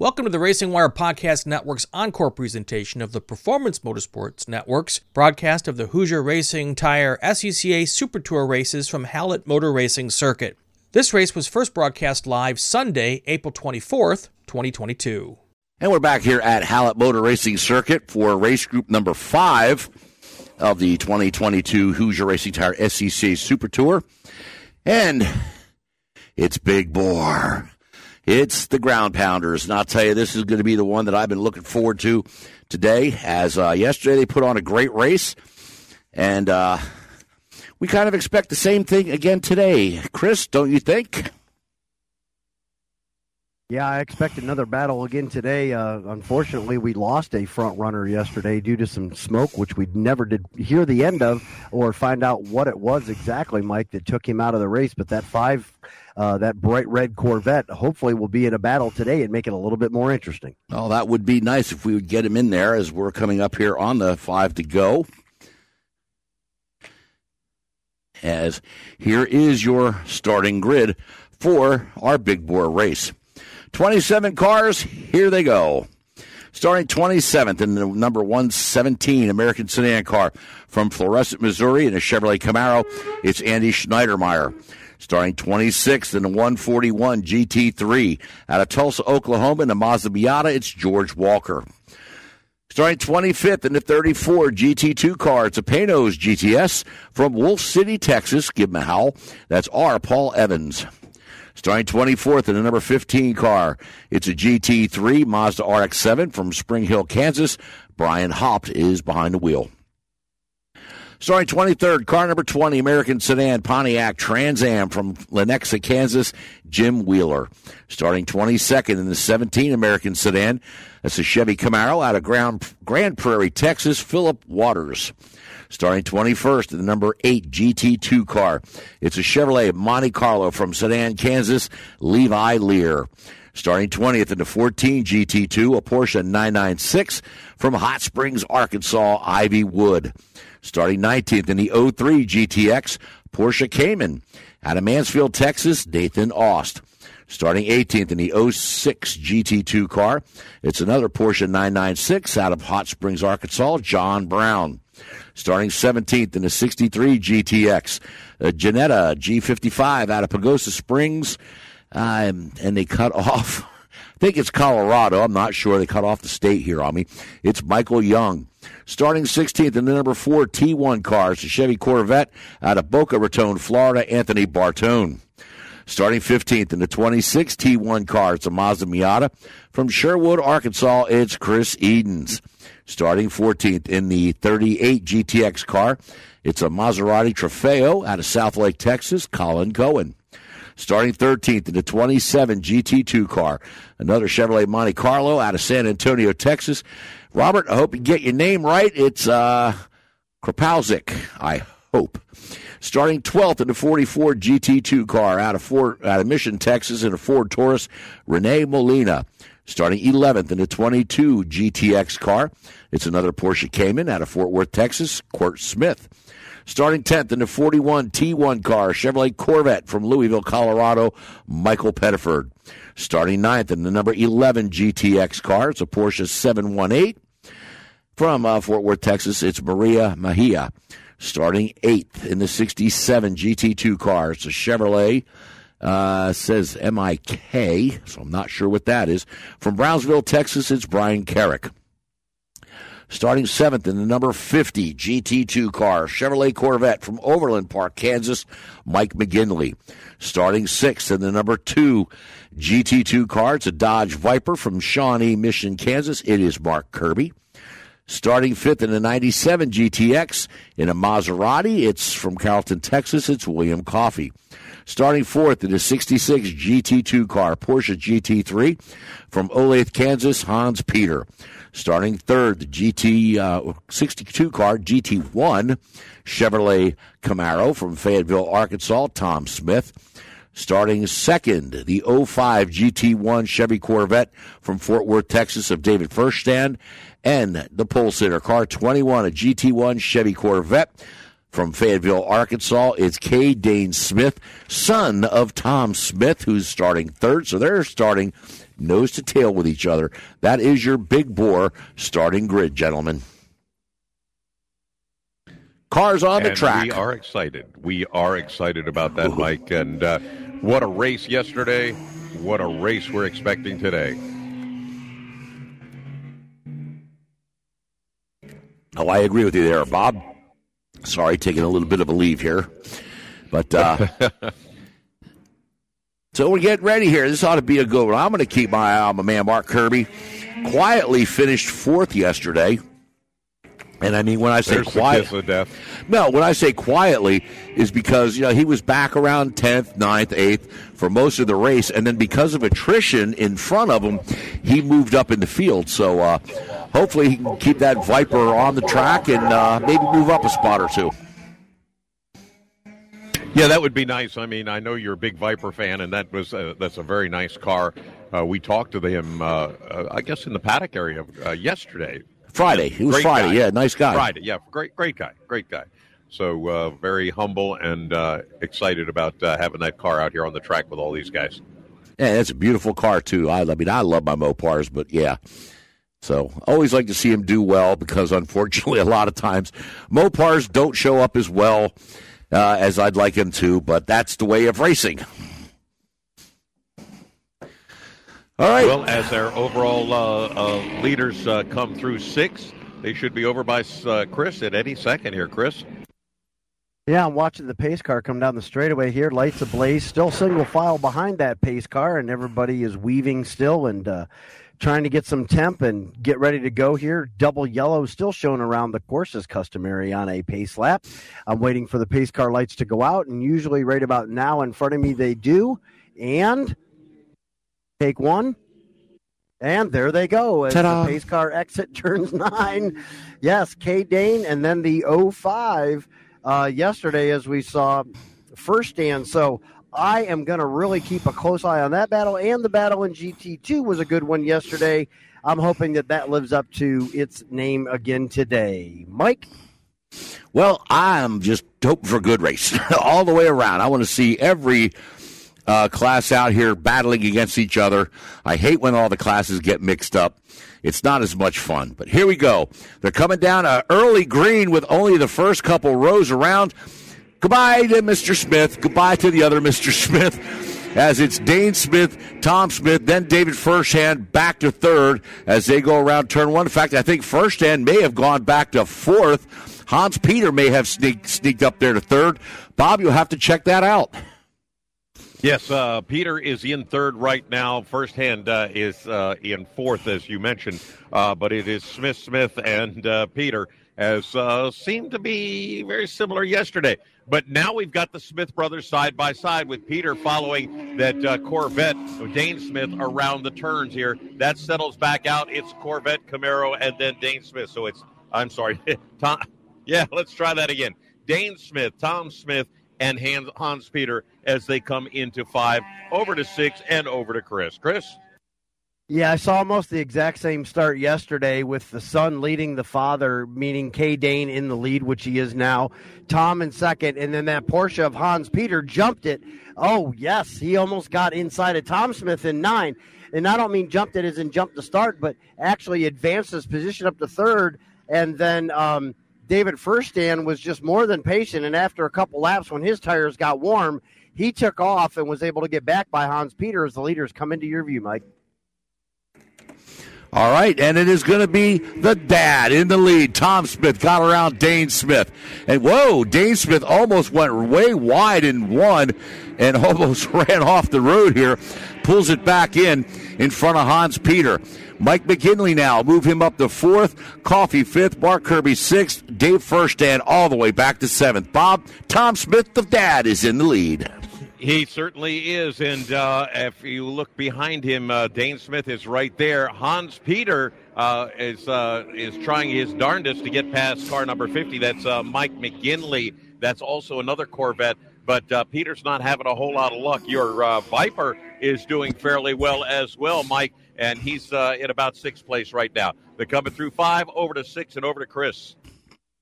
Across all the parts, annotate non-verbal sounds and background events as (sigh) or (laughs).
Welcome to the Racing Wire Podcast Network's encore presentation of the Performance Motorsports Network's broadcast of the Hoosier Racing Tire SCCA Super Tour races from Hallett Motor Racing Circuit. This race was first broadcast live Sunday, April 24th, 2022. And we're back here at Hallett Motor Racing Circuit for race group number five of the 2022 Hoosier Racing Tire SCCA Super Tour. And it's Big Bore. It's the ground pounders, and I'll tell you, this is going to be the one that I've been looking forward to today. As uh, yesterday they put on a great race, and uh, we kind of expect the same thing again today. Chris, don't you think? Yeah, I expect another battle again today. Uh, unfortunately, we lost a front runner yesterday due to some smoke, which we never did hear the end of or find out what it was exactly, Mike, that took him out of the race. But that five uh, that bright red Corvette hopefully will be in a battle today and make it a little bit more interesting. Oh, that would be nice if we would get him in there as we're coming up here on the five to go. As here is your starting grid for our big bore race. 27 cars, here they go. Starting 27th in the number 117 American sedan car from Florissant, Missouri in a Chevrolet Camaro, it's Andy Schneidermeyer starting 26th in the 141 GT3. Out of Tulsa, Oklahoma, in the Mazda Miata, it's George Walker. Starting 25th in the 34 GT2 car, it's a Panoz GTS from Wolf City, Texas. Give him a howl. That's R. Paul Evans. Starting 24th in the number 15 car, it's a GT3 Mazda RX-7 from Spring Hill, Kansas. Brian Hopt is behind the wheel. Starting 23rd, car number 20, American sedan Pontiac Trans Am from Lenexa, Kansas, Jim Wheeler. Starting 22nd in the 17 American sedan, that's a Chevy Camaro out of Grand, Grand Prairie, Texas, Philip Waters. Starting 21st in the number 8 GT2 car, it's a Chevrolet Monte Carlo from Sedan, Kansas, Levi Lear. Starting 20th in the 14 GT2, a Porsche 996 from Hot Springs, Arkansas, Ivy Wood. Starting 19th in the 03 GTX, Porsche Cayman. Out of Mansfield, Texas, Nathan Ost. Starting 18th in the 06 GT2 car, it's another Porsche 996 out of Hot Springs, Arkansas, John Brown. Starting 17th in the 63 GTX, a Ginetta G55 out of Pagosa Springs, um, and they cut (laughs) off. Think it's Colorado. I'm not sure. They cut off the state here on me. It's Michael Young. Starting 16th in the number four T1 cars, the Chevy Corvette out of Boca Raton, Florida, Anthony Bartone. Starting 15th in the 26 T1 car, it's a Mazda Miata. From Sherwood, Arkansas, it's Chris Edens. Starting 14th in the 38 GTX car, it's a Maserati Trofeo out of Southlake, Texas, Colin Cohen. Starting 13th in the 27 GT2 car, another Chevrolet Monte Carlo out of San Antonio, Texas, Robert, I hope you get your name right. It's uh, Kropalzik, I hope. Starting 12th in the 44 GT2 car out of Fort, out of Mission, Texas, in a Ford Taurus, Renee Molina. Starting 11th in the 22 GTX car, it's another Porsche Cayman out of Fort Worth, Texas, Quirt Smith. Starting 10th in the 41 T1 car, Chevrolet Corvette from Louisville, Colorado, Michael Pettiford. Starting 9th in the number 11 GTX car, it's a Porsche 718 from uh, Fort Worth, Texas, it's Maria Mejia. Starting eighth in the 67 GT2 car, it's a Chevrolet. Uh, says MIK, so I'm not sure what that is. From Brownsville, Texas, it's Brian Carrick. Starting seventh in the number 50 GT2 car, Chevrolet Corvette from Overland Park, Kansas, Mike McGinley. Starting sixth in the number two GT2 car, it's a Dodge Viper from Shawnee, Mission, Kansas. It is Mark Kirby. Starting fifth in the 97 GTX in a Maserati, it's from Carrollton, Texas, it's William Coffey. Starting fourth in the 66 GT2 car, Porsche GT3 from Olathe, Kansas, Hans Peter. Starting third, the GT uh, 62 car, GT1 Chevrolet Camaro from Fayetteville, Arkansas, Tom Smith. Starting second, the 05 GT1 Chevy Corvette from Fort Worth, Texas of David Fershtand and the pole sitter. Car 21, a GT1 Chevy Corvette from Fayetteville, Arkansas. It's K. Dane Smith, son of Tom Smith, who's starting third. So they're starting nose to tail with each other. That is your big bore starting grid, gentlemen. Cars on the track. We are excited. We are excited about that, Mike. And uh, what a race yesterday. What a race we're expecting today. Oh, I agree with you there, Bob. Sorry, taking a little bit of a leave here. But uh, (laughs) so we're getting ready here. This ought to be a good one. I'm going to keep my eye on my man, Mark Kirby. Quietly finished fourth yesterday. And I mean, when I say There's quiet, the death. no, when I say quietly is because you know he was back around tenth, 9th, eighth for most of the race, and then because of attrition in front of him, he moved up in the field. So uh, hopefully he can keep that Viper on the track and uh, maybe move up a spot or two. Yeah, that would be nice. I mean, I know you're a big Viper fan, and that was a, that's a very nice car. Uh, we talked to him, uh, uh, I guess, in the paddock area uh, yesterday. Friday, it was Great Friday. guy. Yeah, nice guy. Friday, yeah, great, great guy, great guy. So uh, very humble and uh, excited about uh, having that car out here on the track with all these guys. Yeah, that's a beautiful car too. I, I mean, I love my Mopars, but yeah. So always like to see him do well because unfortunately, (laughs) a lot of times Mopars don't show up as well uh, as I'd like him to. But that's the way of racing. All right. Well, as our overall uh, uh, leaders uh, come through six, they should be over by uh, Chris at any second here. Chris. Yeah, I'm watching the pace car come down the straightaway here, lights ablaze, still single file behind that pace car, and everybody is weaving still and uh, trying to get some temp and get ready to go here. Double yellow still shown around the course as customary on a pace lap. I'm waiting for the pace car lights to go out, and usually right about now in front of me they do. And take one. And there they go as Ta-da. the pace car exit (laughs) turns nine. Yes, K Dane, and then the 05 uh, yesterday, as we saw first stand. So I am going to really keep a close eye on that battle. And the battle in GT2 was a good one yesterday. I'm hoping that that lives up to its name again today. Mike? Well, I'm just hoping for a good race (laughs) all the way around. I want to see every uh, class out here battling against each other. I hate when all the classes get mixed up. It's not as much fun. But here we go. They're coming down a early green with only the first couple rows around. Goodbye to Mr. Smith. Goodbye to the other Mr. (laughs) Smith. As it's Dane Smith, Tom Smith, then David Fershtand back to third as they go around turn one. In fact, I think Fershtand may have gone back to fourth. Hans Peter may have sneaked, sneaked up there to third. Bob, you'll have to check that out. Yes, uh, Peter is in third right now. Fershtand uh, is uh, in fourth, as you mentioned, uh, but it is Smith, Smith, and uh, Peter, as uh, seemed to be very similar yesterday. But now we've got the Smith brothers side by side with Peter following that Corvette, Dane Smith, around the turns here. That settles back out. It's Corvette, Camaro, and then Dane Smith. So it's, I'm sorry, (laughs) Tom. Yeah, let's try that again. Dane Smith, Tom Smith, and Hans, Peter as they come into five, over to six, and over to Chris. Chris? Yeah, I saw almost the exact same start yesterday with the son leading the father, meaning K. Dane in the lead, which he is now. Tom in second, and then that Porsche of Hans Peter jumped it. Oh, yes, he almost got inside of Tom Smith in nine. And I don't mean jumped it as in jumped the start, but actually advanced his position up to third. And then um, David Fershtand was just more than patient. And after a couple laps, when his tires got warm, he took off and was able to get back by Hans Peter as the leaders come into your view, Mike. All right, and it is going to be the dad in the lead. Tom Smith got around Dane Smith. And whoa, Dane Smith almost went way wide in one and (laughs) almost ran off the road here. Pulls it back in in front of Hans Peter. Mike McGinley now move him up to fourth. Coffey fifth. Mark Kirby sixth. Dave Fershtand all the way back to seventh. Bob, Tom Smith, the dad, is in the lead. He certainly is. And uh, if you look behind him, uh, Dane Smith is right there. Hans Peter uh, is uh, is trying his darndest to get past car number 50. That's uh, Mike McGinley. That's also another Corvette. But uh, Peter's not having a whole lot of luck. Your Viper is doing fairly well as well, Mike, and he's in about sixth place right now. They're coming through five, over to six, and over to Chris.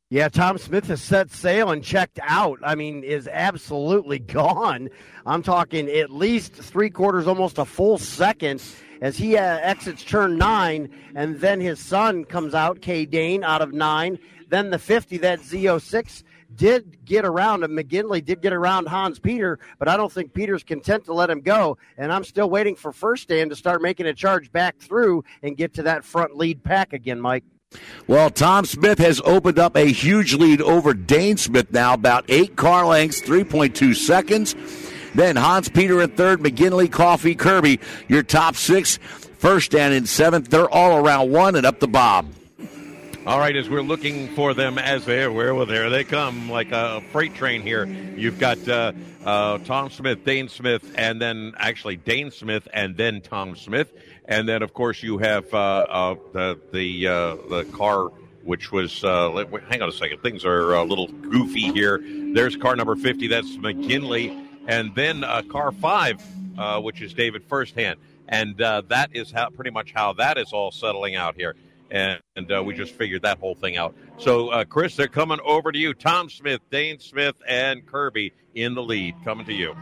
Yeah, Tom Smith has set sail and checked out. I mean, is absolutely (laughs) gone. I'm talking at least three quarters, almost a full second as he uh, exits turn nine, and then his son comes out, K. Dane, out of nine. Then the 50, that Z06 did get around, and McGinley did get around Hans Peter, but I don't think Peter's content to let him go. And I'm still waiting for Fershtand to start making a charge back through and get to that front lead pack again, Mike. Well, Tom Smith has opened up a huge lead over Dane Smith now, about eight car lengths, 3.2 seconds. Then Hans Peter in third, McGinley, Coffey, Kirby, your top six, Fershtand in seventh, they're all around one and up the Bob. All right, as we're looking for them as they're where well there they come like a freight train here. You've got uh, uh, Tom Smith, Dane Smith, and then actually Dane Smith, and then Tom Smith, and then of course you have uh, uh the the uh, the car which was uh, hang on a second, things are a little goofy here. There's car number fifty, that's McGinley, and then car five, which is David Fershtand, and that is how pretty much how that is all settling out here and, and uh, we just figured that whole thing out. So, uh, Chris, they're coming over to you. Tom Smith, Dane Smith, and Kirby in the lead. Coming to you.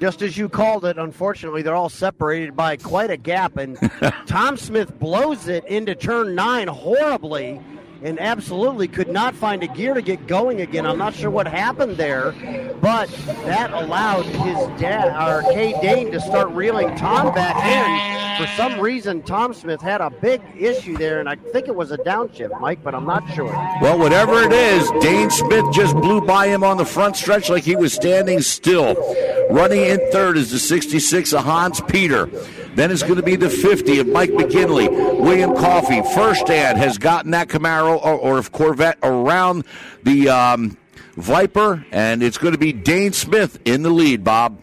Just as you called it, unfortunately, they're all separated by quite a gap, and (laughs) Tom Smith blows it into turn nine horribly and absolutely could not find a gear to get going again. I'm not sure what happened there, but that allowed his dad, or K. Dane, to start reeling Tom back in. For some reason, Tom Smith had a big issue there, and I think it was a downshift, Mike, but I'm not sure. Well, whatever it is, Dane Smith just blew by him on the front stretch like he was standing still. Running in third is the 66 of Hans Peter. Then it's going to be the 50 of Mike McGinley. William Coffey, Fershtand, has gotten that Camaro or, or Corvette around the um, Viper, and it's going to be Dane Smith in the lead, Bob.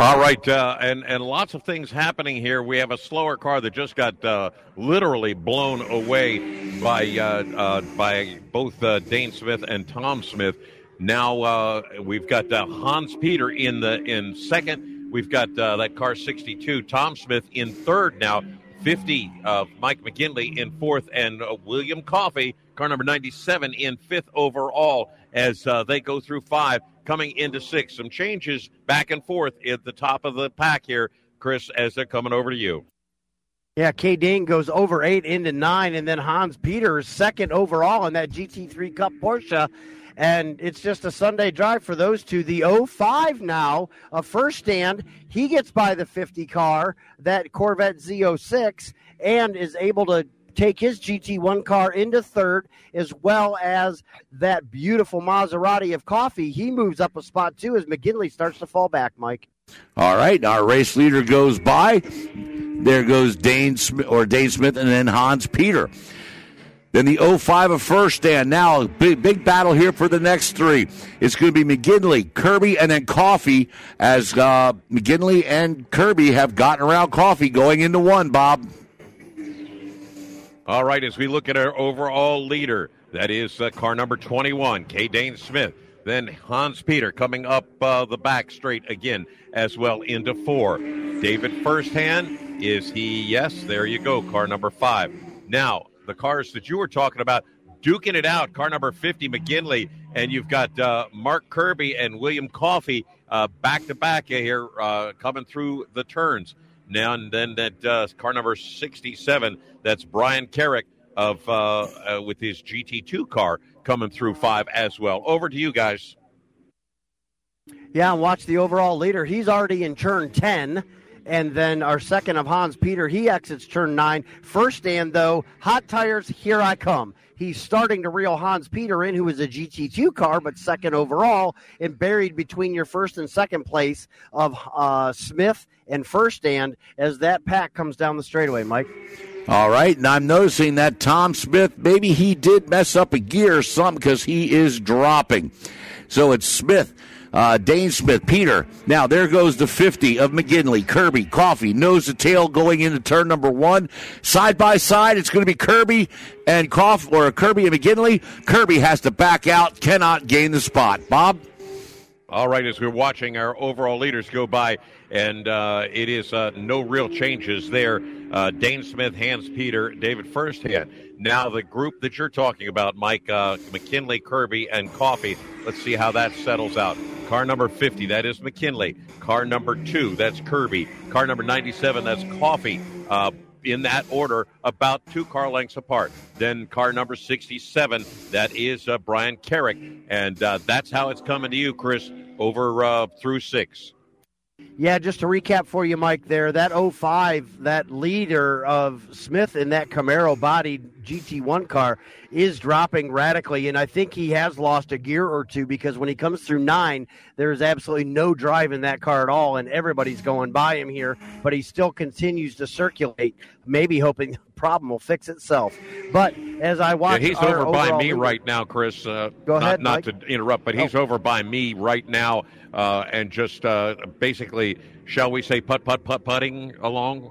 All right, uh, and and lots of things happening here. We have a slower car that just got uh, literally blown away by uh, uh by both uh, Dane Smith and Tom Smith. Now uh, we've got Hans Peter in the in second. We've got uh, that car 62, Tom Smith in third now, 50, uh, Mike McGinley in fourth, and uh, William Coffey, car number 97, in fifth overall as uh, they go through five, coming into six. Some changes back and forth at the top of the pack here, Chris, as they're coming over to you. Yeah, K. Dane goes over eight into nine, and then Hans Peters second overall in that GT3 Cup Porsche and it's just a Sunday drive for those two. The 05 now, a Fershtand, he gets by the 50 car, that Corvette Z06, and is able to take his GT1 car into third, as well as that beautiful Maserati of Coffey. He moves up a spot too as McGinley starts to fall back, Mike. All right, our race leader goes by. There goes Dane Smith or Dane Smith and then Hans Peter. Then the 05 of Fershtand. Now, big, big battle here for the next three. It's going to be McGinley, Kirby, and then Coffey as uh, McGinley and Kirby have gotten around Coffey going into one, Bob. All right, as we look at our overall leader, that is uh, car number 21, K. Dane Smith. Then Hans Peter coming up uh, the back straight again as well into four. David Fershtand, is he? Yes, there you go, car number five. Now, the cars that you were talking about, duking it out. Car number 50, McGinley, and you've got uh, Mark Kirby and William Coffey back to back here uh, coming through the turns. Now and then that uh, car number 67, that's Brian Carrick of uh, uh, with his GT2 car coming through five as well. Over to you guys. Yeah, watch the overall leader. He's already in turn 10 and then our second of Hans Peter, he exits turn nine. Fershtand, though, hot tires, here I come. He's starting to reel Hans Peter in, who is a GT2 car, but second overall, and buried between your first and second place of uh, Smith and Fershtand as that pack comes down the straightaway, Mike. All right, and I'm noticing that Tom Smith, maybe he did mess up a gear something because he is dropping. So it's Smith uh, Dane Smith, Peter. Now there goes the 50 of McGinley, Kirby, Coffey, nose to tail going into turn number one. Side by side, it's going to be Kirby and Coffey, or Kirby and McGinley. Kirby has to back out, cannot gain the spot. Bob? All right, as we're watching our overall leaders go by, and uh, it is uh, no real changes there. Uh, Dane Smith, Hans Peter, David Fershtand. Now the group that you're talking about, Mike uh, McGinley, Kirby, and Coffey. Let's see how that settles out. Car number 50, that is McGinley. Car number two, that's Kirby. Car number 97, that's Coffey. Uh, in that order, about two car lengths apart. Then car number 67, that is uh, Brian Carrick. And uh, that's how it's coming to you, Chris, over uh, through six. Yeah, just to recap for you, Mike, there, that 05, that leader of Smith in that Camaro bodied GT1 car is dropping radically. And I think he has lost a gear or two because when he comes through nine, there's absolutely no drive in that car at all. And everybody's going by him here, but he still continues to circulate, maybe hoping the problem will fix itself. But as I watch, yeah, he's over by me right now, Chris. Uh, Go ahead, not, not to interrupt, but he's oh. over by me right now uh, and just uh, basically, shall we say, putt, putt, putt, putting along.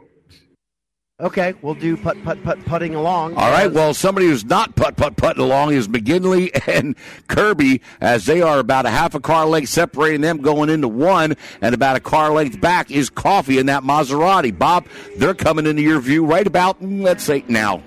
Okay, we'll do putt, putt, putt, putting along. All right. Well, somebody who's not putt, putt, putting along is McGinley (laughs) and Kirby, as they are about a half a car length separating them going into one, and about a car length back is Coffey in that Maserati. Bob, they're coming into your view right about, mm, let's say, now.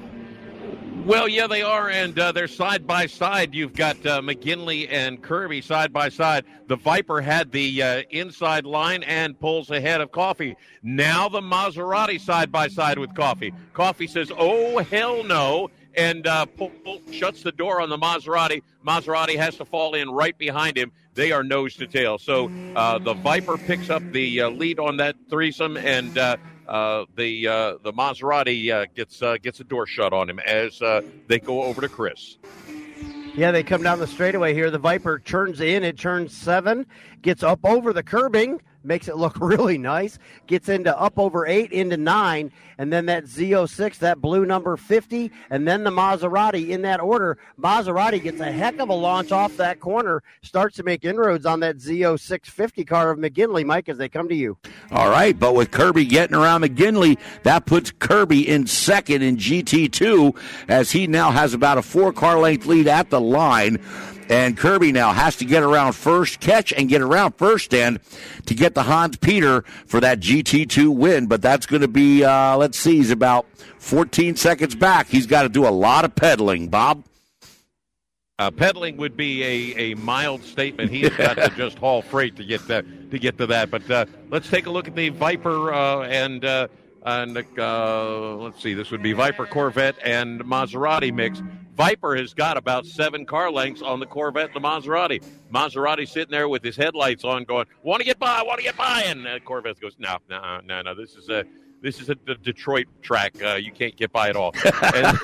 Well, yeah, they are, and uh, they're side by side. You've got uh, McGinley and Kirby side by side. The Viper had the uh, inside line and pulls ahead of Coffey. Now the Maserati side by side with Coffey. Coffey says, "Oh hell no!" and uh, pull, pull, shuts the door on the Maserati. Maserati has to fall in right behind him. They are nose to tail. So uh, the Viper picks up the uh, lead on that threesome, and uh, the uh, the Maserati uh, gets uh, gets a door shut on him as uh, they go over to Chris. Yeah, they come down the straightaway here. The Viper turns in. It turns seven, gets up over the curbing, makes it look (laughs) really nice. Gets into up over eight, into nine, and then that Z06, that blue number 50, and then the Maserati in that order. Maserati gets a heck of a launch off that corner, starts to make inroads on that Z06 50 car of McGinley, Mike, as they come to you. All right, but with Kirby getting around McGinley, that puts Kirby in second in GT2 as he now has about a four car length lead at the line. And Kirby now has to get around first catch and get around Fershtand to get the Hans Peter for that GT2 win. But that's going to be, uh, let's see, he's about 14 seconds back. He's got to do a lot of pedaling, Bob. Uh, pedaling would be a, a mild statement. He's got to (laughs) just haul freight to get that to get to that. But uh, let's take a look at the Viper uh, and uh, and uh, let's see. This would be Viper Corvette and Maserati mix. Viper has got about seven car lengths on the Corvette the Maserati. Maserati sitting there with his headlights on, going, "Want to get by? Want to get by?" And uh, Corvette goes, "No, no, no, no. This is a this is a, a Detroit track. Uh, you can't get by at all." and,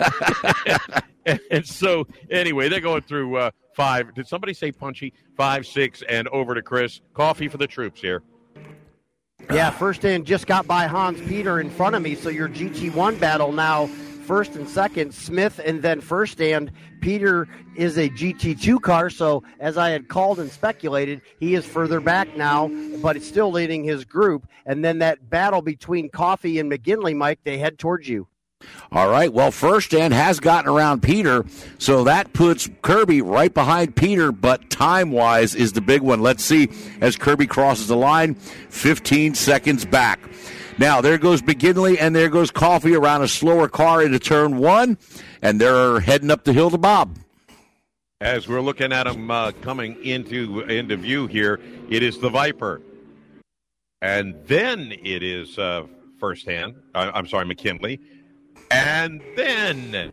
and, (laughs) and, so, anyway, they're going through uh, five. Did somebody say punchy? Five, six, and over to Chris. Coffee for the troops here. Yeah, first in just got by Hans Peter in front of me. So your GT1 battle now first and second, Smith, and then first and Peter is a GT2 car. So, as I had called and speculated, he is further back now, but it's still leading his group. And then that battle between Coffey and McGinley, Mike, they head towards you. All right. Well, Fershtand has gotten around Peter, so that puts Kirby right behind Peter, but time wise is the big one. Let's see as Kirby crosses the line, 15 seconds back. Now, there goes McGinley and there goes Coffey around a slower car into turn one, and they're heading up the hill to Bob. As we're looking at them uh, coming into into view here, it is the Viper, and then it is uh, first hand. Uh, I'm sorry, McKinley, and then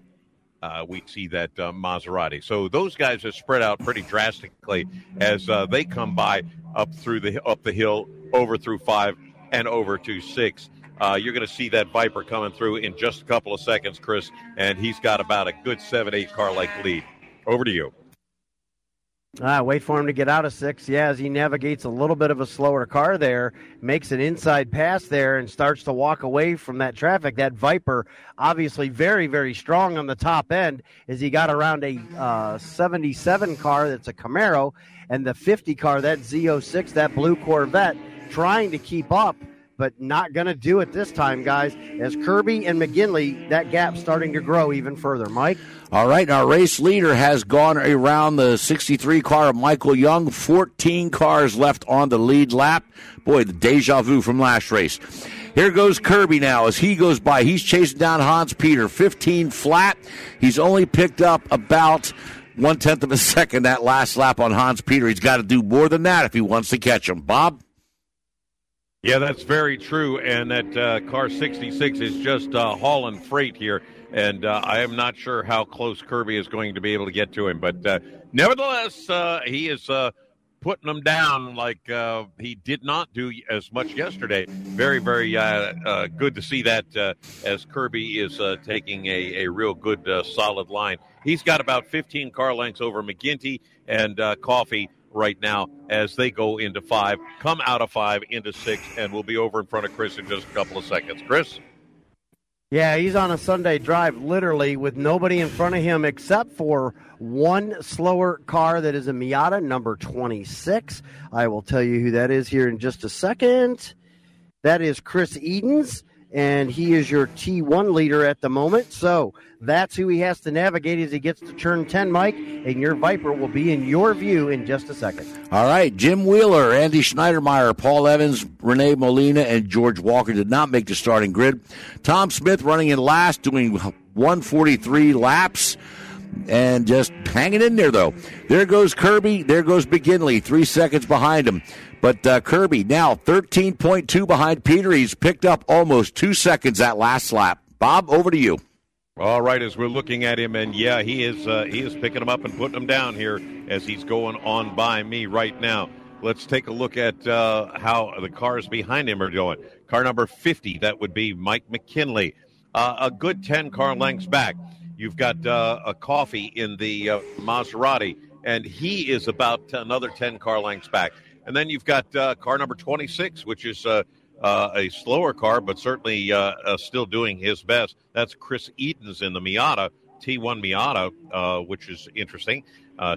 uh, we see that uh, Maserati. So those guys are spread out pretty drastically as uh, they come by up through the up the hill, over through five, and over to six. Uh, you're going to see that Viper coming through in just a couple of seconds, Chris, and he's got about a good seven, eight car like lead. Over to you. Ah, wait for him to get out of six. Yeah, as he navigates a little bit of a slower car there, makes an inside pass there, and starts to walk away from that traffic. That Viper, obviously very, very strong on the top end, as he got around a uh, 77 car that's a Camaro, and the 50 car, that Z06, that blue Corvette, trying to keep up. but not going to do it this time, guys. As Kirby and McGinley, that gap starting to grow even further. Mike? All right, our race leader has gone around the 63 car of Michael Young. 14 cars left on the lead lap. Boy, the deja vu from last race. Here goes Kirby now as he goes by. He's chasing down Hans Peter, 15 flat. He's only picked up about one tenth of a (laughs) second that last lap on Hans Peter. He's got to do more than that if he wants to catch him. Bob? Yeah, that's very true. And that uh, car 66 is just uh, hauling freight here. And uh, I am not sure how close Kirby is going to be able to get to him. But uh, nevertheless, uh, he is uh, putting them down like he did not do as much yesterday. Very, very good to see that as Kirby is taking a, a real good, solid line. He's got about 15 car lengths over McGinley and Coffey right now as they go into five, come out of five into six, and we'll be over in front of Chris in just a couple of seconds. Chris? Yeah, he's on a Sunday drive, literally, with nobody in front of him except for one slower car that is a Miata, number 26. I will tell you who that is here in just a second. That is Chris Edens and he is your T1 leader at the moment. So that's who he has to navigate as he gets to turn 10, Mike. And your Viper will be in your view in just a second. All right. Jim Wheeler, Andy Schneidermeyer, Paul Evans, Renee Molina, and George Walker did not make the starting grid. Tom Smith running in last, doing 143 laps and just hanging in there, though. There goes Kirby. There goes McGinley, three seconds behind him. But uh, Kirby now 13.2 behind Peter. He's picked up almost two seconds that last lap. Bob, over to you. All right, as we're looking at him, and yeah, he is uh, he is picking them up and putting them down here as he's going on by me right now. Let's take a look at uh, how the cars behind him are doing. Car number 50, that would be Mike McGinley, uh, a good 10 car lengths back. You've got uh, a Coffey in the uh, Maserati, and he is about another 10 car lengths back. And then you've got uh, car number 26, which is uh, uh, a slower car, but certainly uh, uh, still doing his best. That's Chris Edens in the Miata, T1 Miata, uh, which is interesting,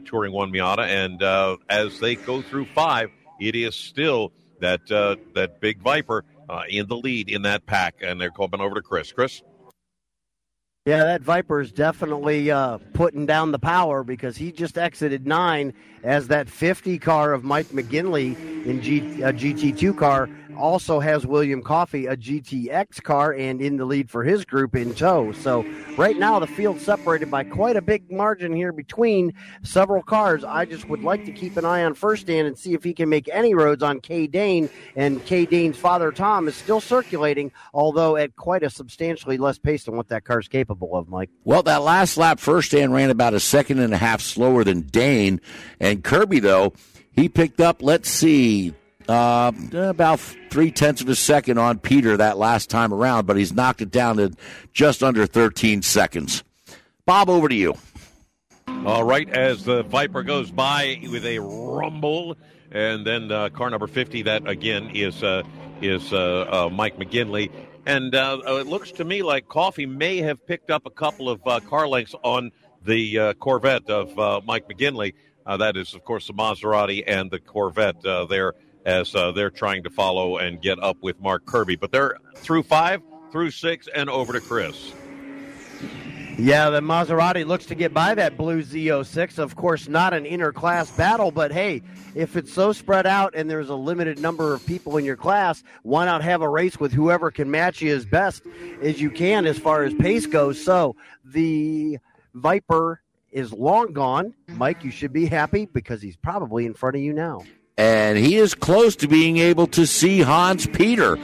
touring one Miata. And as they go through five, it is still that that big Viper in the lead in that pack. And they're coming over to Chris. Chris? Yeah, that Viper is definitely uh, putting down the power because he just exited nine as that 50 car of Mike McGinley in G, uh, a GT2 car also has William Coffey, a GTX car, and in the lead for his group in tow. So right now the field's separated by quite a big margin here between several cars. I just would like to keep an eye on Fershtand and see if he can make any roads on K Dane. And K Dane's father Tom is still circulating, although at quite a substantially less pace than what that car's capable of, Mike. Well, that last lap Fershtand ran about a second and a half slower than Dane. And Kirby, though, he picked up, let's see, uh, about three tenths of a second on Peter that last time around, but he's knocked it down to just under 13 seconds. Bob, over to you. All right, as the Viper goes by with a rumble, and then uh, car number 50, that again is uh, is uh, uh Mike McGinley. And uh, it looks to me like Coffey may have picked up a couple of car lengths on the Corvette of Mike McGinley. That is, of course, the Maserati and the Corvette there as uh, they're trying to follow and get up with Mark Kirby. But they're through five, through six, and over to Chris. Yeah, the Maserati looks to get by that blue Z06. Of course, not an inter-class battle, but hey, if it's so spread out and there's a limited number of people in your class, why not have a race with whoever can match you as best as you can as far as pace goes? So the Viper is long gone. Mike, you should be happy because he's probably in front of you now and he is close to being able to see Hans Peter.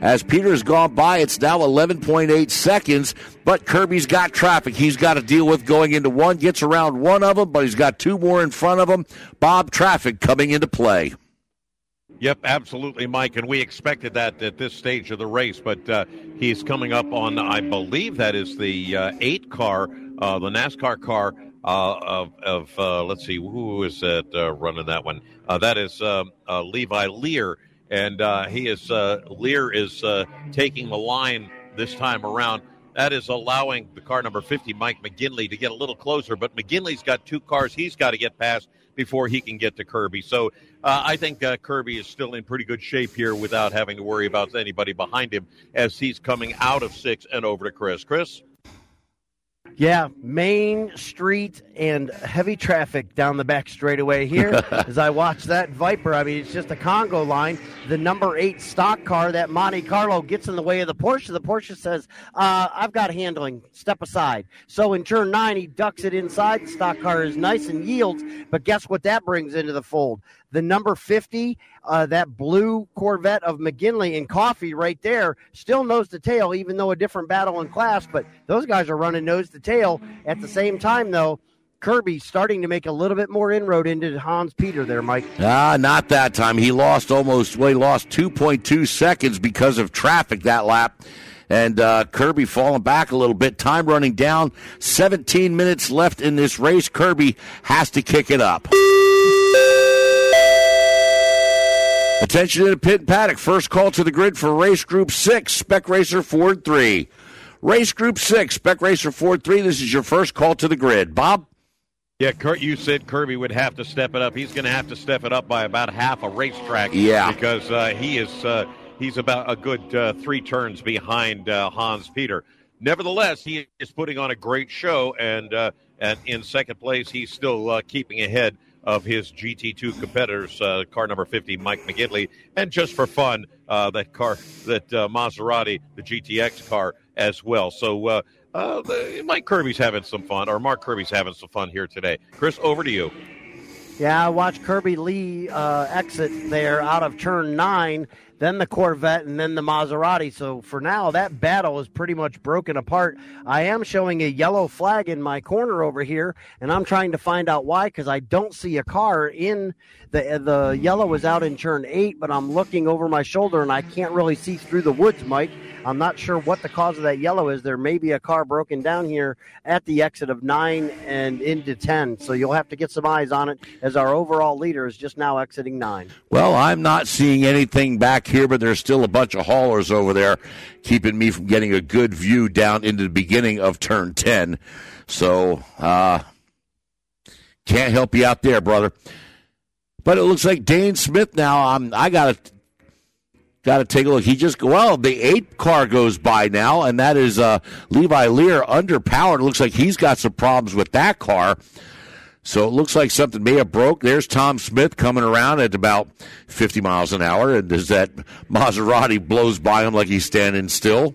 As Peter's gone by, it's now 11.8 seconds, but Kirby's got traffic he's got to deal with going into one. Gets around one of them, but he's got two more in front of him. Bob traffic coming into play. Yep, absolutely, Mike. And we expected that at this stage of the race, but uh, he's coming up on, I believe that is the uh, eight car, uh, the NASCAR car uh, of, of uh, let's see, who is that uh, running that one? Uh, that is um, uh, Levi Lear, and uh, he is Lear is taking the line this time around. That is allowing the car number 50, Mike McGinley, to get a little closer. But McGinley's got two cars he's got to get past before he can get to Kirby. So uh, I think uh, Kirby is still in pretty good shape here without having to worry about anybody behind him as he's coming out of six and over to Chris. Chris? Yeah, Main Street and heavy traffic down the back straightaway here (laughs) as I watch that Viper. I mean, it's just a Congo line. The number eight stock car, that Monte Carlo, gets in the way of the Porsche. The Porsche says, uh, I've got handling. Step aside. So in turn nine, he ducks it inside. The stock car is nice and yields. But guess what that brings into the fold? The number 50, uh, that blue Corvette of McGinley and Coffey right there, still nose to tail, even though a different battle in class. But those guys are running nose to tail. At the same time, though, Kirby starting to make a little bit more inroad into Hans Peter there, Mike. Ah, not that time. He lost almost, well, he lost 2.2 seconds because of traffic that lap. And uh, Kirby falling back a little bit. Time running down. 17 minutes left in this race. Kirby has to kick it up. Attention in the pit and paddock. First call to the grid for race group six, Spec Racer Ford 3. Race group six, Spec Racer Ford 3. This is your first call to the grid. Bob? Yeah, Kurt, you said Kirby would have to step it up. He's going to have to step it up by about half a racetrack. Yeah. Because uh, he is uh, he's about a good uh, three turns behind uh, Hans Peter. Nevertheless, he is putting on a great show, and, uh, and in second place, he's still uh, keeping ahead of his GT2 competitors, uh, car number 50, Mike McGinley, and just for fun, uh, that car, that uh, Maserati, the GTX car as well. So uh, uh, the, Mike Kirby's having some fun, or Mark Kirby's having some fun here today. Chris, over to you. Yeah, I watched Kirby Lee uh, exit there out of turn nine then the Corvette, and then the Maserati. So for now, that battle is pretty much broken apart. I am showing a yellow flag in my corner over here, and I'm trying to find out why because I don't see a car in the the yellow is out in turn eight, but I'm looking over my shoulder and I can't really see through the woods, Mike. I'm not sure what the cause of that yellow is. There may be a car broken down here at the exit of nine and into 10. So you'll have to get some eyes on it as our overall leader is just now exiting nine. Well, I'm not seeing anything back here, but there's still a bunch of haulers over there keeping me from getting a good view down into the beginning of turn 10. So, uh, can't help you out there, brother. But it looks like Dane Smith now. I'm, I got to got to take a look. He just well, the eight car goes by now, and that is uh, Levi Lear underpowered. It looks like he's got some problems with that car. So it looks like something may have broke. There's Tom Smith coming around at about 50 miles an hour, and as that Maserati blows by him like he's standing still.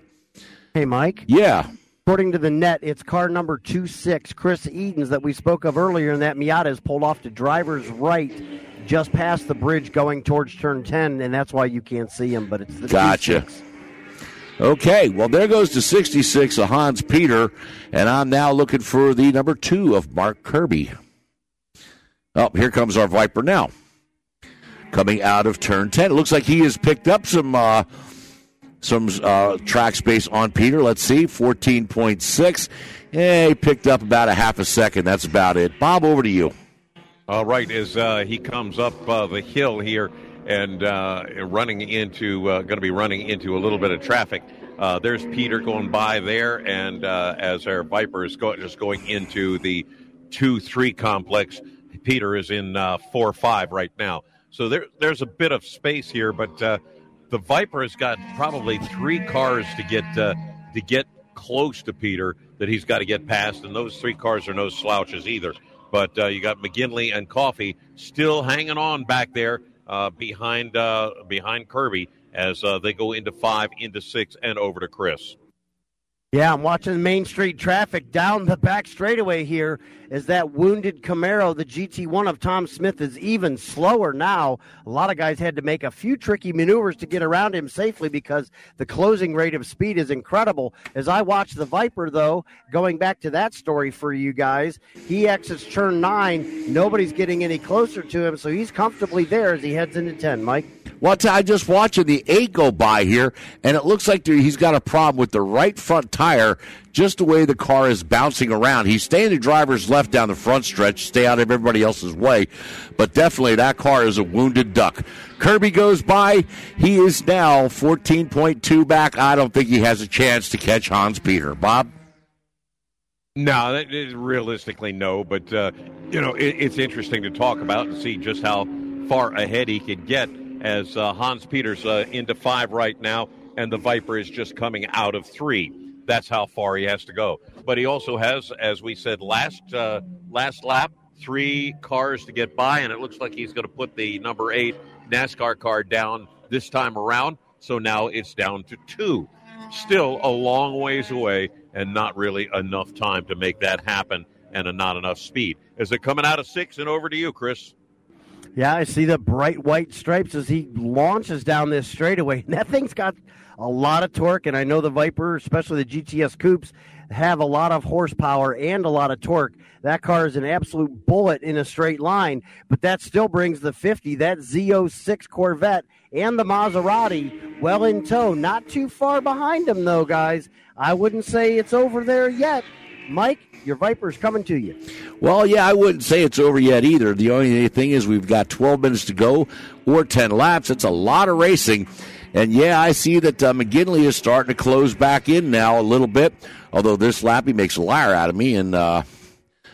Hey, Mike. Yeah. According to the net, it's car number two six, Chris Edens, that we spoke of earlier, and that Miata is pulled off to driver's right just past the bridge going towards turn 10, and that's why you can't see him, but it's the Gotcha. Okay, well, there goes to 66 of Hans Peter, and I'm now looking for the number two of Mark Kirby. Oh, here comes our Viper now. Coming out of turn 10. It looks like he has picked up some uh, some uh, track space on Peter. Let's see, 14.6. Yeah, he picked up about a half a second. That's about it. Bob, over to you. All right, as uh, he comes up uh, the hill here and uh, running into, uh, going to be running into a little bit of traffic. Uh, there's Peter going by there, and uh, as our Viper is go- just going into the two-three complex, Peter is in four-five right now. So there, there's a bit of space here, but the Viper has got probably three cars to get to get close to Peter that he's got to get past, and those three cars are no slouches either. But uh, you got McGinley and Coffey still hanging on back there uh, behind uh, behind Kirby as uh, they go into five, into six, and over to Chris. Yeah, I'm watching Main Street traffic down the back straightaway here as that wounded Camaro, the GT1 of Tom Smith, is even slower now. A lot of guys had to make a few tricky maneuvers to get around him safely because the closing rate of speed is incredible. As I watch the Viper, though, going back to that story for you guys, he exits turn nine. Nobody's getting any closer to him, so he's comfortably there as he heads into 10. Mike? Well, I'm just watching the eight go by here, and it looks like he's got a problem with the right front tire. Just the way the car is bouncing around, he's staying the driver's left down the front stretch, stay out of everybody else's way. But definitely, that car is a wounded duck. Kirby goes by. He is now 14.2 back. I don't think he has a chance to catch Hans Peter. Bob. No, that is realistically no, but uh, you know it, it's interesting to talk about and see just how far ahead he could get as uh, Hans Peters uh, into five right now, and the Viper is just coming out of three. That's how far he has to go. But he also has, as we said last uh, last lap, three cars to get by, and it looks like he's going to put the number eight NASCAR car down this time around. So now it's down to two. Still a long ways away, and not really enough time to make that happen, and not enough speed. Is it coming out of six and over to you, Chris? Yeah, I see the bright white stripes as he launches down this straightaway. (laughs) That thing's got a lot of torque, and I know the Viper, especially the GTS coupes, have a lot of horsepower and a lot of torque. That car is an absolute bullet in a straight line, but that still brings the 50, that Z06 Corvette, and the Maserati well in tow. Not too far behind them, though, guys. I wouldn't say it's over there yet. Mike, your Viper's coming to you. Well, yeah, I wouldn't say it's over yet either. The only thing is we've got 12 minutes to go or 10 laps. It's a lot of racing. And yeah, I see that uh, McGinley is starting to close back in now a little bit. Although this lap he makes a liar out of me, and uh,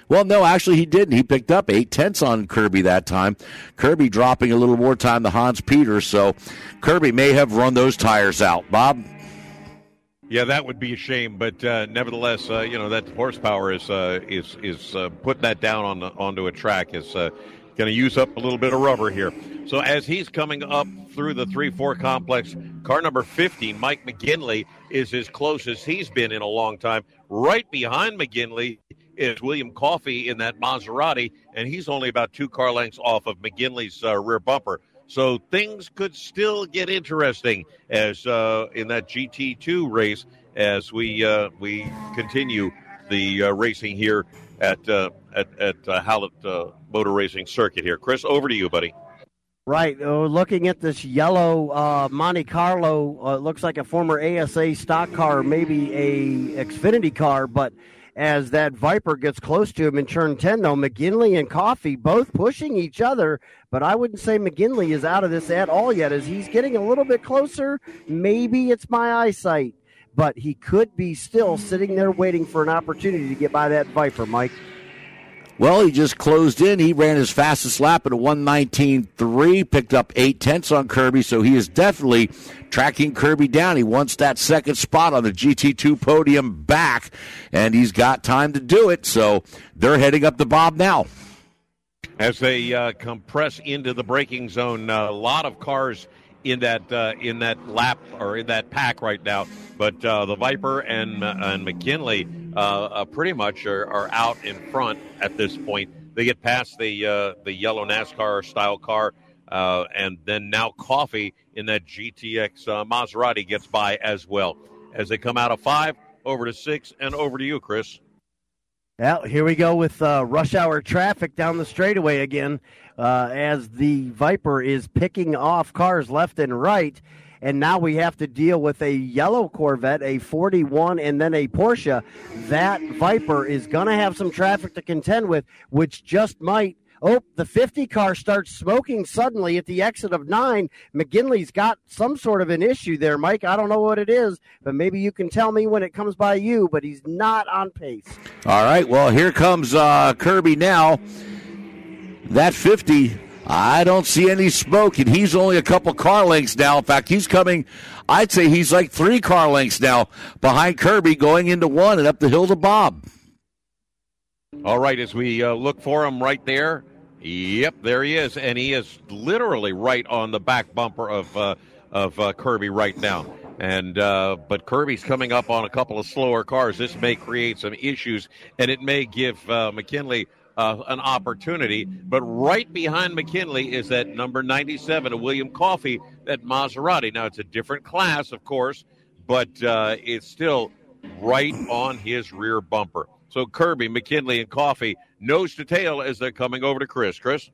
well, no, actually he didn't. He picked up eight tenths on Kirby that time. Kirby dropping a little more time to Hans Peters, so Kirby may have run those tires out. Bob. Yeah, that would be a shame, but uh, nevertheless, uh, you know that horsepower is uh, is is uh, putting that down on the, onto a track is uh, going to use up a little bit of rubber here. So as he's coming up through the 3 4 complex, car number 50, Mike McGinley, is as close as he's been in a long time. Right behind McGinley is William Coffey in that Maserati, and he's only about two car lengths off of McGinley's uh, rear bumper. So things could still get interesting as uh, in that GT2 race as we uh, we continue the uh, racing here at uh, at, at uh, Hallett uh, Motor Racing Circuit here. Chris, over to you, buddy. Right. Uh, looking at this yellow uh, Monte Carlo, uh, looks like a former ASA stock car, maybe a Xfinity car. But as that Viper gets close to him in turn 10, though, McGinley and Coffey both pushing each other. But I wouldn't say McGinley is out of this at all yet. As he's getting a little bit closer, maybe it's my eyesight. But he could be still sitting there waiting for an opportunity to get by that Viper, Mike. Well, he just closed in. He ran his fastest lap at a 119.3, picked up eight tenths on Kirby, so he is definitely tracking Kirby down. He wants that second spot on the GT2 podium back, and he's got time to do it, so they're heading up the Bob now. As they uh, compress into the braking zone, uh, a lot of cars in that uh, in that lap or in that pack right now. But uh, the Viper and uh, and McGinley uh, uh, pretty much are, are, out in front at this point. They get past the uh, the yellow NASCAR style car, and then now Coffey in that GTX Maserati gets by as well. As they come out of five, over to six, and over to you, Chris. Well, here we go with rush hour traffic down the straightaway again uh, as the Viper is picking off cars left and right. And now we have to deal with a yellow Corvette, a 41, and then a Porsche. That Viper is going to have some traffic to contend with, which just might Oh, the 50 car starts smoking suddenly at the exit of nine. McGinley's got some sort of an issue there, Mike. I don't know what it is, but maybe you can tell me when it comes by you, but he's not on pace. All right. Well, here comes uh, Kirby now that 50, I don't see any smoke, and he's only a couple car lengths now. In fact, he's coming, I'd say he's like three car lengths now behind Kirby going into one and up the hill to Bob. All right, as we uh, look for him right there, yep, there he is, and he is literally right on the back bumper of uh, of uh, Kirby right now. And uh, but Kirby's coming up on a couple of slower cars. This may create some issues, and it may give uh, McGinley uh, an opportunity. But right behind McGinley is that number 97, a William Coffey, that Maserati. Now, it's a different class, of course, but uh, it's still right on his rear bumper. So Kirby, McGinley, and Coffey, nose to tail as they're coming over to Chris. Chris?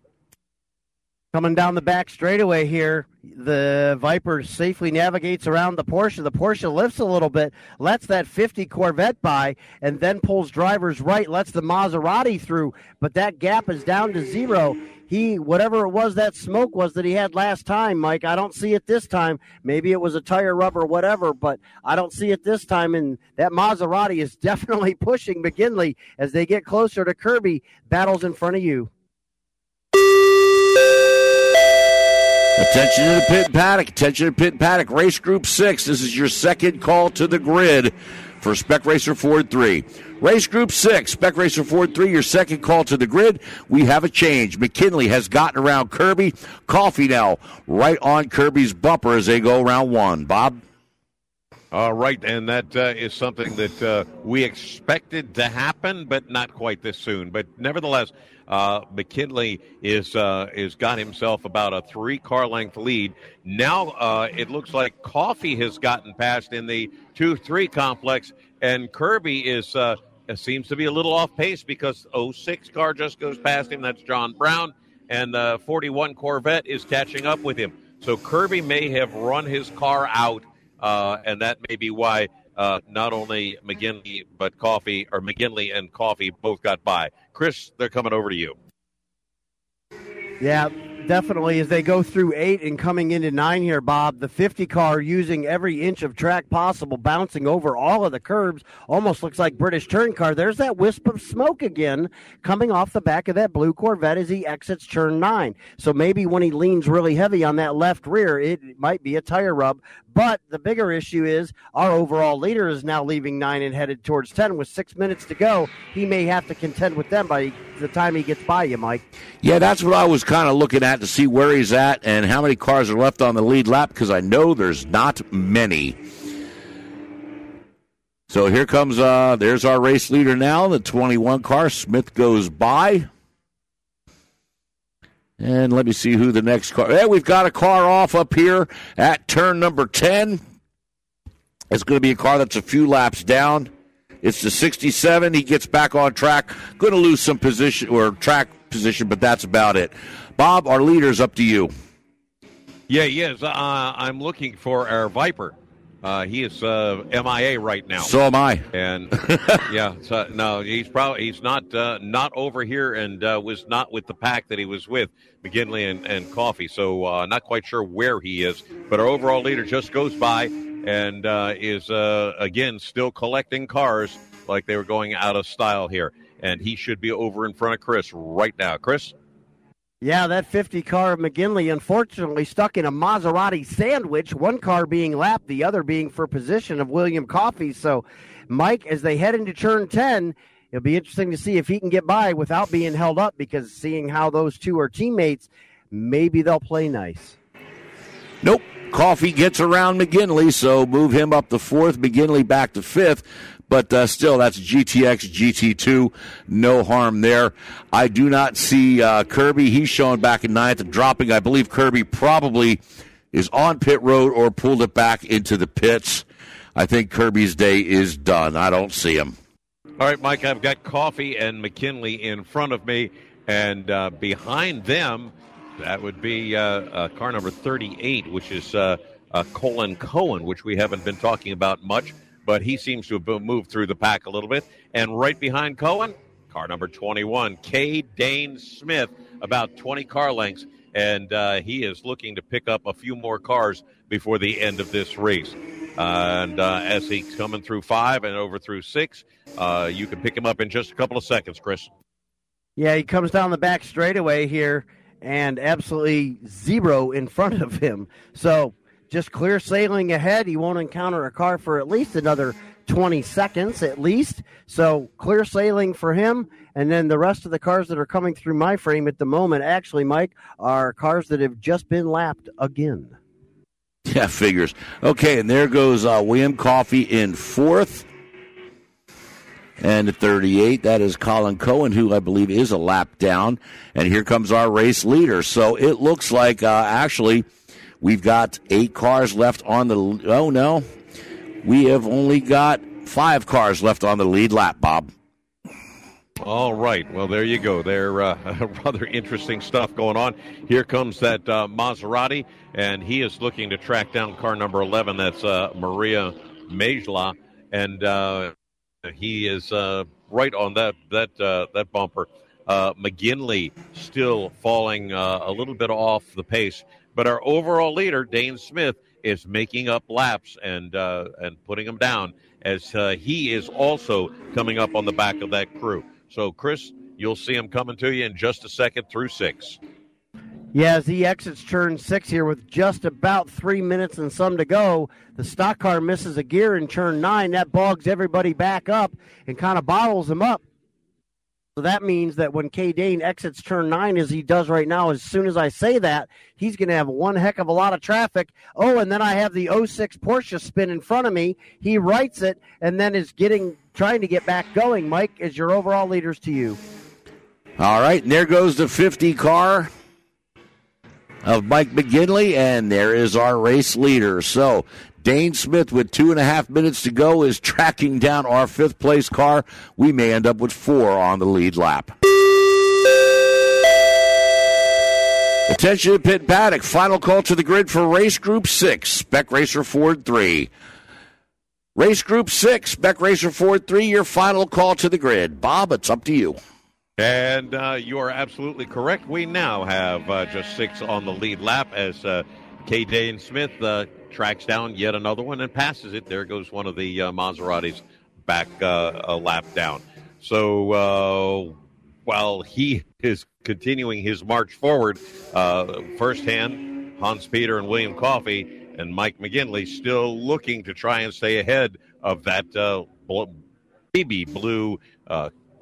Coming down the back straightaway here, the Viper safely navigates around the Porsche. The Porsche lifts a little bit, lets that 50 Corvette by, and then pulls drivers right, lets the Maserati through. But that gap is down to zero. he whatever it was that smoke was that he had last time, Mike. I don't see it this time. Maybe it was a tire rub or whatever, but I don't see it this time. And that Maserati is (laughs) definitely pushing McGinley as they get closer to Kirby. Battles in front of you. Attention to the pit and paddock. Attention to pit and paddock. Race Group 6. This is your second call to the grid for Spec Racer Ford 3. Race Group 6, Spec Racer Ford 3, your second call to the grid. We have a change. McGinley has gotten around Kirby. Coffey now right on Kirby's bumper as they go around one. Bob? All right, and that uh, is something that uh, we expected to happen, but not quite this soon. But nevertheless, uh, McGinley is uh, is got himself about a three car length lead. Now uh, it looks like Coffey has gotten past in the two three complex, and Kirby is uh, seems to be a little off pace because 06 car just goes past him. That's John Brown, and the 41 Corvette is catching up with him. So Kirby may have run his car out, uh, and that may be why uh, not only McGinley but Coffey or McGinley and Coffey both got by. Chris, they're coming over to you. Yeah, definitely as they go through eight and coming into nine here, Bob. The 50 car using every inch of track possible, bouncing over all of the curbs. Almost looks like British turn car. There's that wisp of smoke again coming off the back of that blue Corvette as he exits turn nine. So maybe when he leans really heavy on that left rear, it might be a tire rub. But the bigger issue is our overall leader is now leaving nine and headed towards 10 with six minutes to go. He may have to contend with them by the time he gets by you, Mike. Yeah, that's what I was kind of looking at to see where he's at and how many cars are left on the lead lap because I know there's not many. So here comes, uh, there's our race leader now, the 21 car. Smith goes by. And let me see who the next car. Hey, we've got a car off up here at turn number 10. It's going to be a car that's a few laps down. It's the 67. He gets back on track. Going to lose some position or track position, but that's about it. Bob, our leader's up to you. Yeah, he is. Uh, I'm looking for our Viper. Uh, he is uh, MIA right now. So am I. And (laughs) yeah, so, no, he's probably he's not uh, not over here and uh, was not with the pack that he was with McGinley and, and Coffey. So uh, not quite sure where he is. But our overall leader just goes by and uh, is again still collecting cars like they were going out of style here. And he should be over in front of Chris right now. Chris. Yeah, that 50 car of McGinley unfortunately stuck in a Maserati sandwich, one car being lapped, the other being for position of William Coffey. So, Mike, as they head into turn 10, it'll be interesting to see if he can get by without being held up because seeing how those two are teammates, maybe they'll play nice. Nope. Coffey gets around McGinley, so move him up to fourth, McGinley back to fifth but uh, still, that's GTX GT2. No harm there. I do not see uh, Kirby. He's showing back in ninth and dropping. I believe Kirby probably is on pit road or pulled it back into the pits. I think Kirby's day is done. I don't see him. All right, Mike, I've got Coffey and McGinley in front of me, and uh, behind them, that would be uh, uh, car number 38, which is uh, Colin Cohen, which we haven't been talking about much but he seems to have moved through the pack a little bit. And right behind Cohen, car number 21, K. Dane Smith, about 20 car lengths. And uh, he is looking to pick up a few more cars before the end of this race. Uh, and uh, as he's coming through five and over through six, uh, you can pick him up in just a couple of seconds, Chris. Yeah, he comes down the back straightaway here and absolutely zero in front of him. So just clear sailing ahead. He won't encounter a car for at least another 20 seconds, at least. So clear sailing for him. And then the rest of the cars that are coming through my frame at the moment, actually, Mike, are cars that have just been lapped again. Yeah, figures. Okay, and there goes uh, William Coffey in fourth. And at 38, that is Colin Cohen, who I believe is a lap down. And here comes our race leader. So it looks like uh, actually We've got eight cars left on the. Oh no, we have only got five cars left on the lead lap, Bob. All right. Well, there you go. There, uh, (laughs) rather interesting stuff going on. Here comes that uh, Maserati, and he is looking to track down car number 11. That's uh, Maria Mejia, and uh, he is uh, right on that that uh, that bumper. McGinley still falling a little bit off the pace, but our overall leader, Dane Smith, is making up laps and uh, and putting them down as uh, he is also coming up on the back of that crew. So, Chris, you'll see him coming to you in just a second through six. Yeah, as he exits turn six here with just about three minutes and some to go, the stock car misses a gear in turn nine. That bogs everybody back up and kind of bottles them up. So that means that when K Dane exits turn nine, as he does right now, as soon as I say that, he's going to have one heck of a lot of traffic. Oh, and then I have the 06 Porsche spin in front of me. He writes it and then is getting trying to get back going. Mike, is your overall leaders to you? All right, and there goes the 50 car of Mike McGinley, and there is our race leader. So Dane Smith, with two and a half minutes to go, is tracking down our fifth place car. We may end up with four on the lead lap. Attention to pit paddock. Final call to the grid for race group six. Spec Racer Ford 3. Race group six, Spec Racer Ford 3, your final call to the grid. Bob, it's up to you. And uh, you are absolutely correct. We now have uh, just six on the lead lap as uh, K. Dane Smith uh, tracks down yet another one and passes it. There goes one of the uh, Maseratis back uh, a lap down. So uh, while he is continuing his march forward, uh, Fershtand, Hans Peter and William Coffey and Mike McGinley still looking to try and stay ahead of that uh, baby blue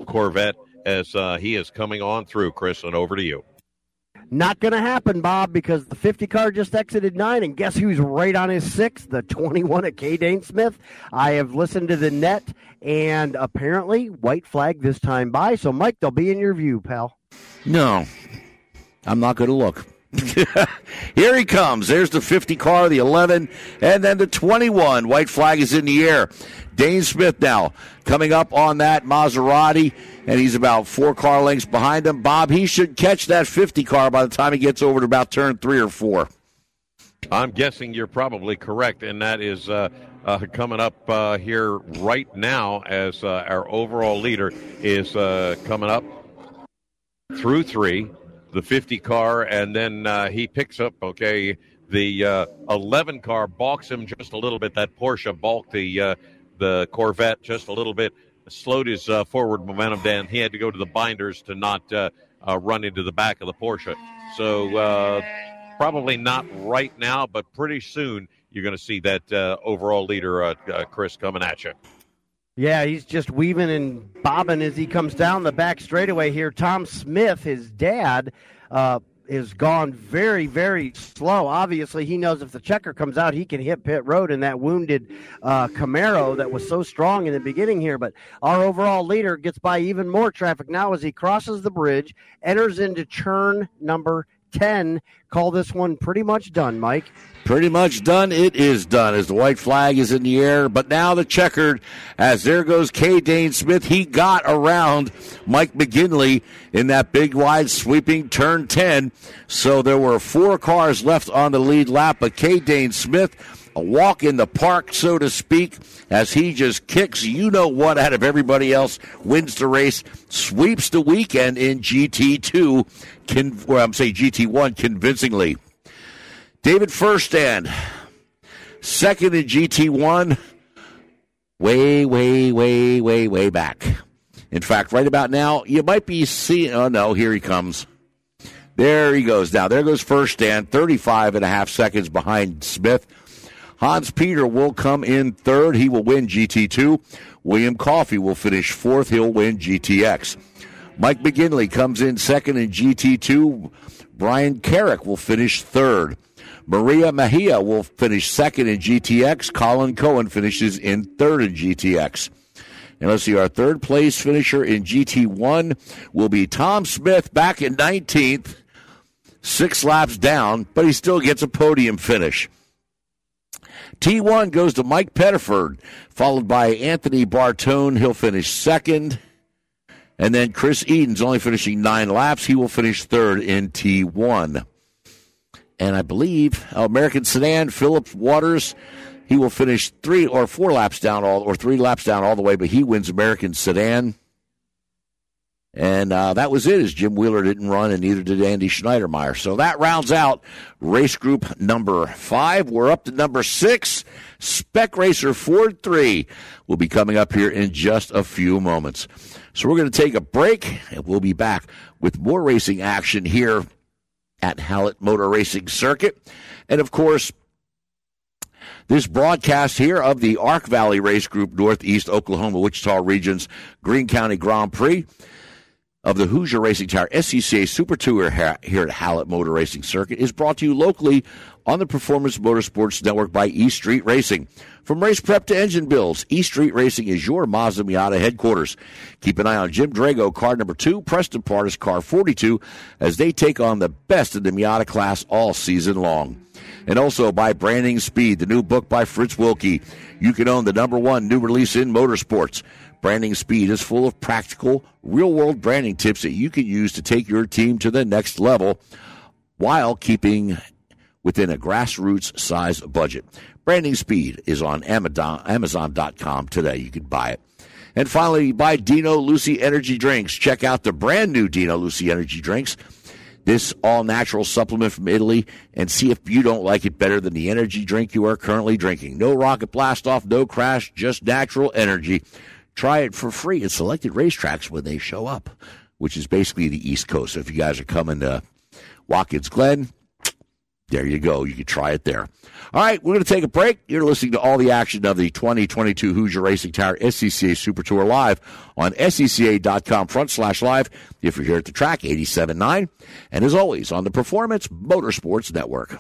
Corvette as uh, he is coming on through, Chris, and over to you. Not going to happen, Bob, because the 50 car just exited nine, and guess who's right on his six? The 21 at K. Dane Smith. I have listened to the net, and apparently white flag this time by. So, Mike, they'll be in your view, pal. No, I'm not going to look. (laughs) Here he comes. There's the 50 car, the 11, and then the 21. White flag is in the air. Dane Smith now coming up on that Maserati, and he's about four car lengths behind him. Bob, he should catch that 50 car by the time he gets over to about turn three or four. I'm guessing you're probably correct, and that is uh, uh, coming up uh, here right now as uh, our overall leader is uh, coming up through three the 50 car, and then uh, he picks up, okay, the uh, 11 car balks him just a little bit. That Porsche balked the the Corvette just a little bit, slowed his uh, forward momentum down. He had to go to the binders to not uh, uh, run into the back of the Porsche. So probably not right now, but pretty soon you're going to see that overall leader, Chris, coming at you. Yeah, he's just weaving and bobbing as he comes down the back straightaway here. Tom Smith, his dad, uh, is gone very, very slow. Obviously, he knows if the checker comes out, he can hit pit road in that wounded uh, Camaro that was so strong in the beginning here. But our overall leader gets by even more traffic now as he crosses the bridge, enters into turn number 10. Call this one pretty much done, Mike. Pretty much done. It is done as the white flag is in the air. But now the checkered, as there goes K. Dane Smith. He got around Mike McGinley in that big wide sweeping turn 10. So there were four cars left on the lead lap, but K. Dane Smith a walk in the park, so to speak, as he just kicks you know what out of everybody else, wins the race, sweeps the weekend in GT2, con- I'm saying GT1 convincingly. David Fershtand, second in GT1, way, way, way, way, way back. In fact, right about now, you might be seeing, oh no, here he comes. There he goes. Now, there goes Fershtand, 35 and a half seconds behind Smith. Hans Peter will come in third. He will win GT2. William Coffey will finish fourth. He'll win GTX. Mike McGinley comes in second in GT2. Brian Carrick will finish third. Maria Mejia will finish second in GTX. Colin Cohen finishes in third in GTX. And let's see, our third place finisher in GT1 will be Tom Smith back in 19th, six laps down, but he still gets a podium finish. T1 goes to Mike Pettiford, followed by Anthony Bartone. He'll finish second. And then Chris Eden's only finishing nine laps. He will finish third in T1. And I believe American Sedan, Philip Waters, he will finish three or four laps down all, or three laps down all the way, but he wins American Sedan. And uh, that was it, as Jim Wheeler didn't run, and neither did Andy Schneidermeyer. So that rounds out race group number five. We're up to number six. Spec Racer Ford 3 will be coming up here in just a few moments. So we're going to take a break, and we'll be back with more racing action here at Hallett Motor Racing Circuit. And of course, this broadcast here of the Ark Valley Race Group Northeast Oklahoma Wichita Region's Green Country Grand Prix of the Hoosier Racing Tire SCCA Super Tour here at Hallett Motor Racing Circuit is brought to you locally on the Performance Motorsports Network by East Street Racing. From race prep to engine builds, East Street Racing is your Mazda Miata headquarters. Keep an eye on Jim Drago, car number two, Preston Pardus, car 42, as they take on the best in the Miata class all season long. And also by Branding Speed, the new book by Fritz Wilkie. You can own the number one new release in motorsports. Branding Speed is full of practical, real world branding tips that you can use to take your team to the next level while keeping within a grassroots size budget. Branding Speed is on Amazon.com today. You can buy it. And finally, buy Dino Lucy Energy Drinks. Check out the brand new Dino Lucy Energy Drinks. This all natural supplement from Italy and see if you don't like it better than the energy drink you are currently drinking. No rocket blast off, no crash, just natural energy. Try it for free at selected racetracks when they show up, which is basically the East Coast. So if you guys are coming to Watkins Glen, there you go. You can try it there. All right, we're going to take a break. You're listening to all the action of the 2022 Hoosier Racing Tire SCCA Super Tour live on SCCA.com front slash live if you're here at the track 87.9. And as always, on the Performance Motorsports Network.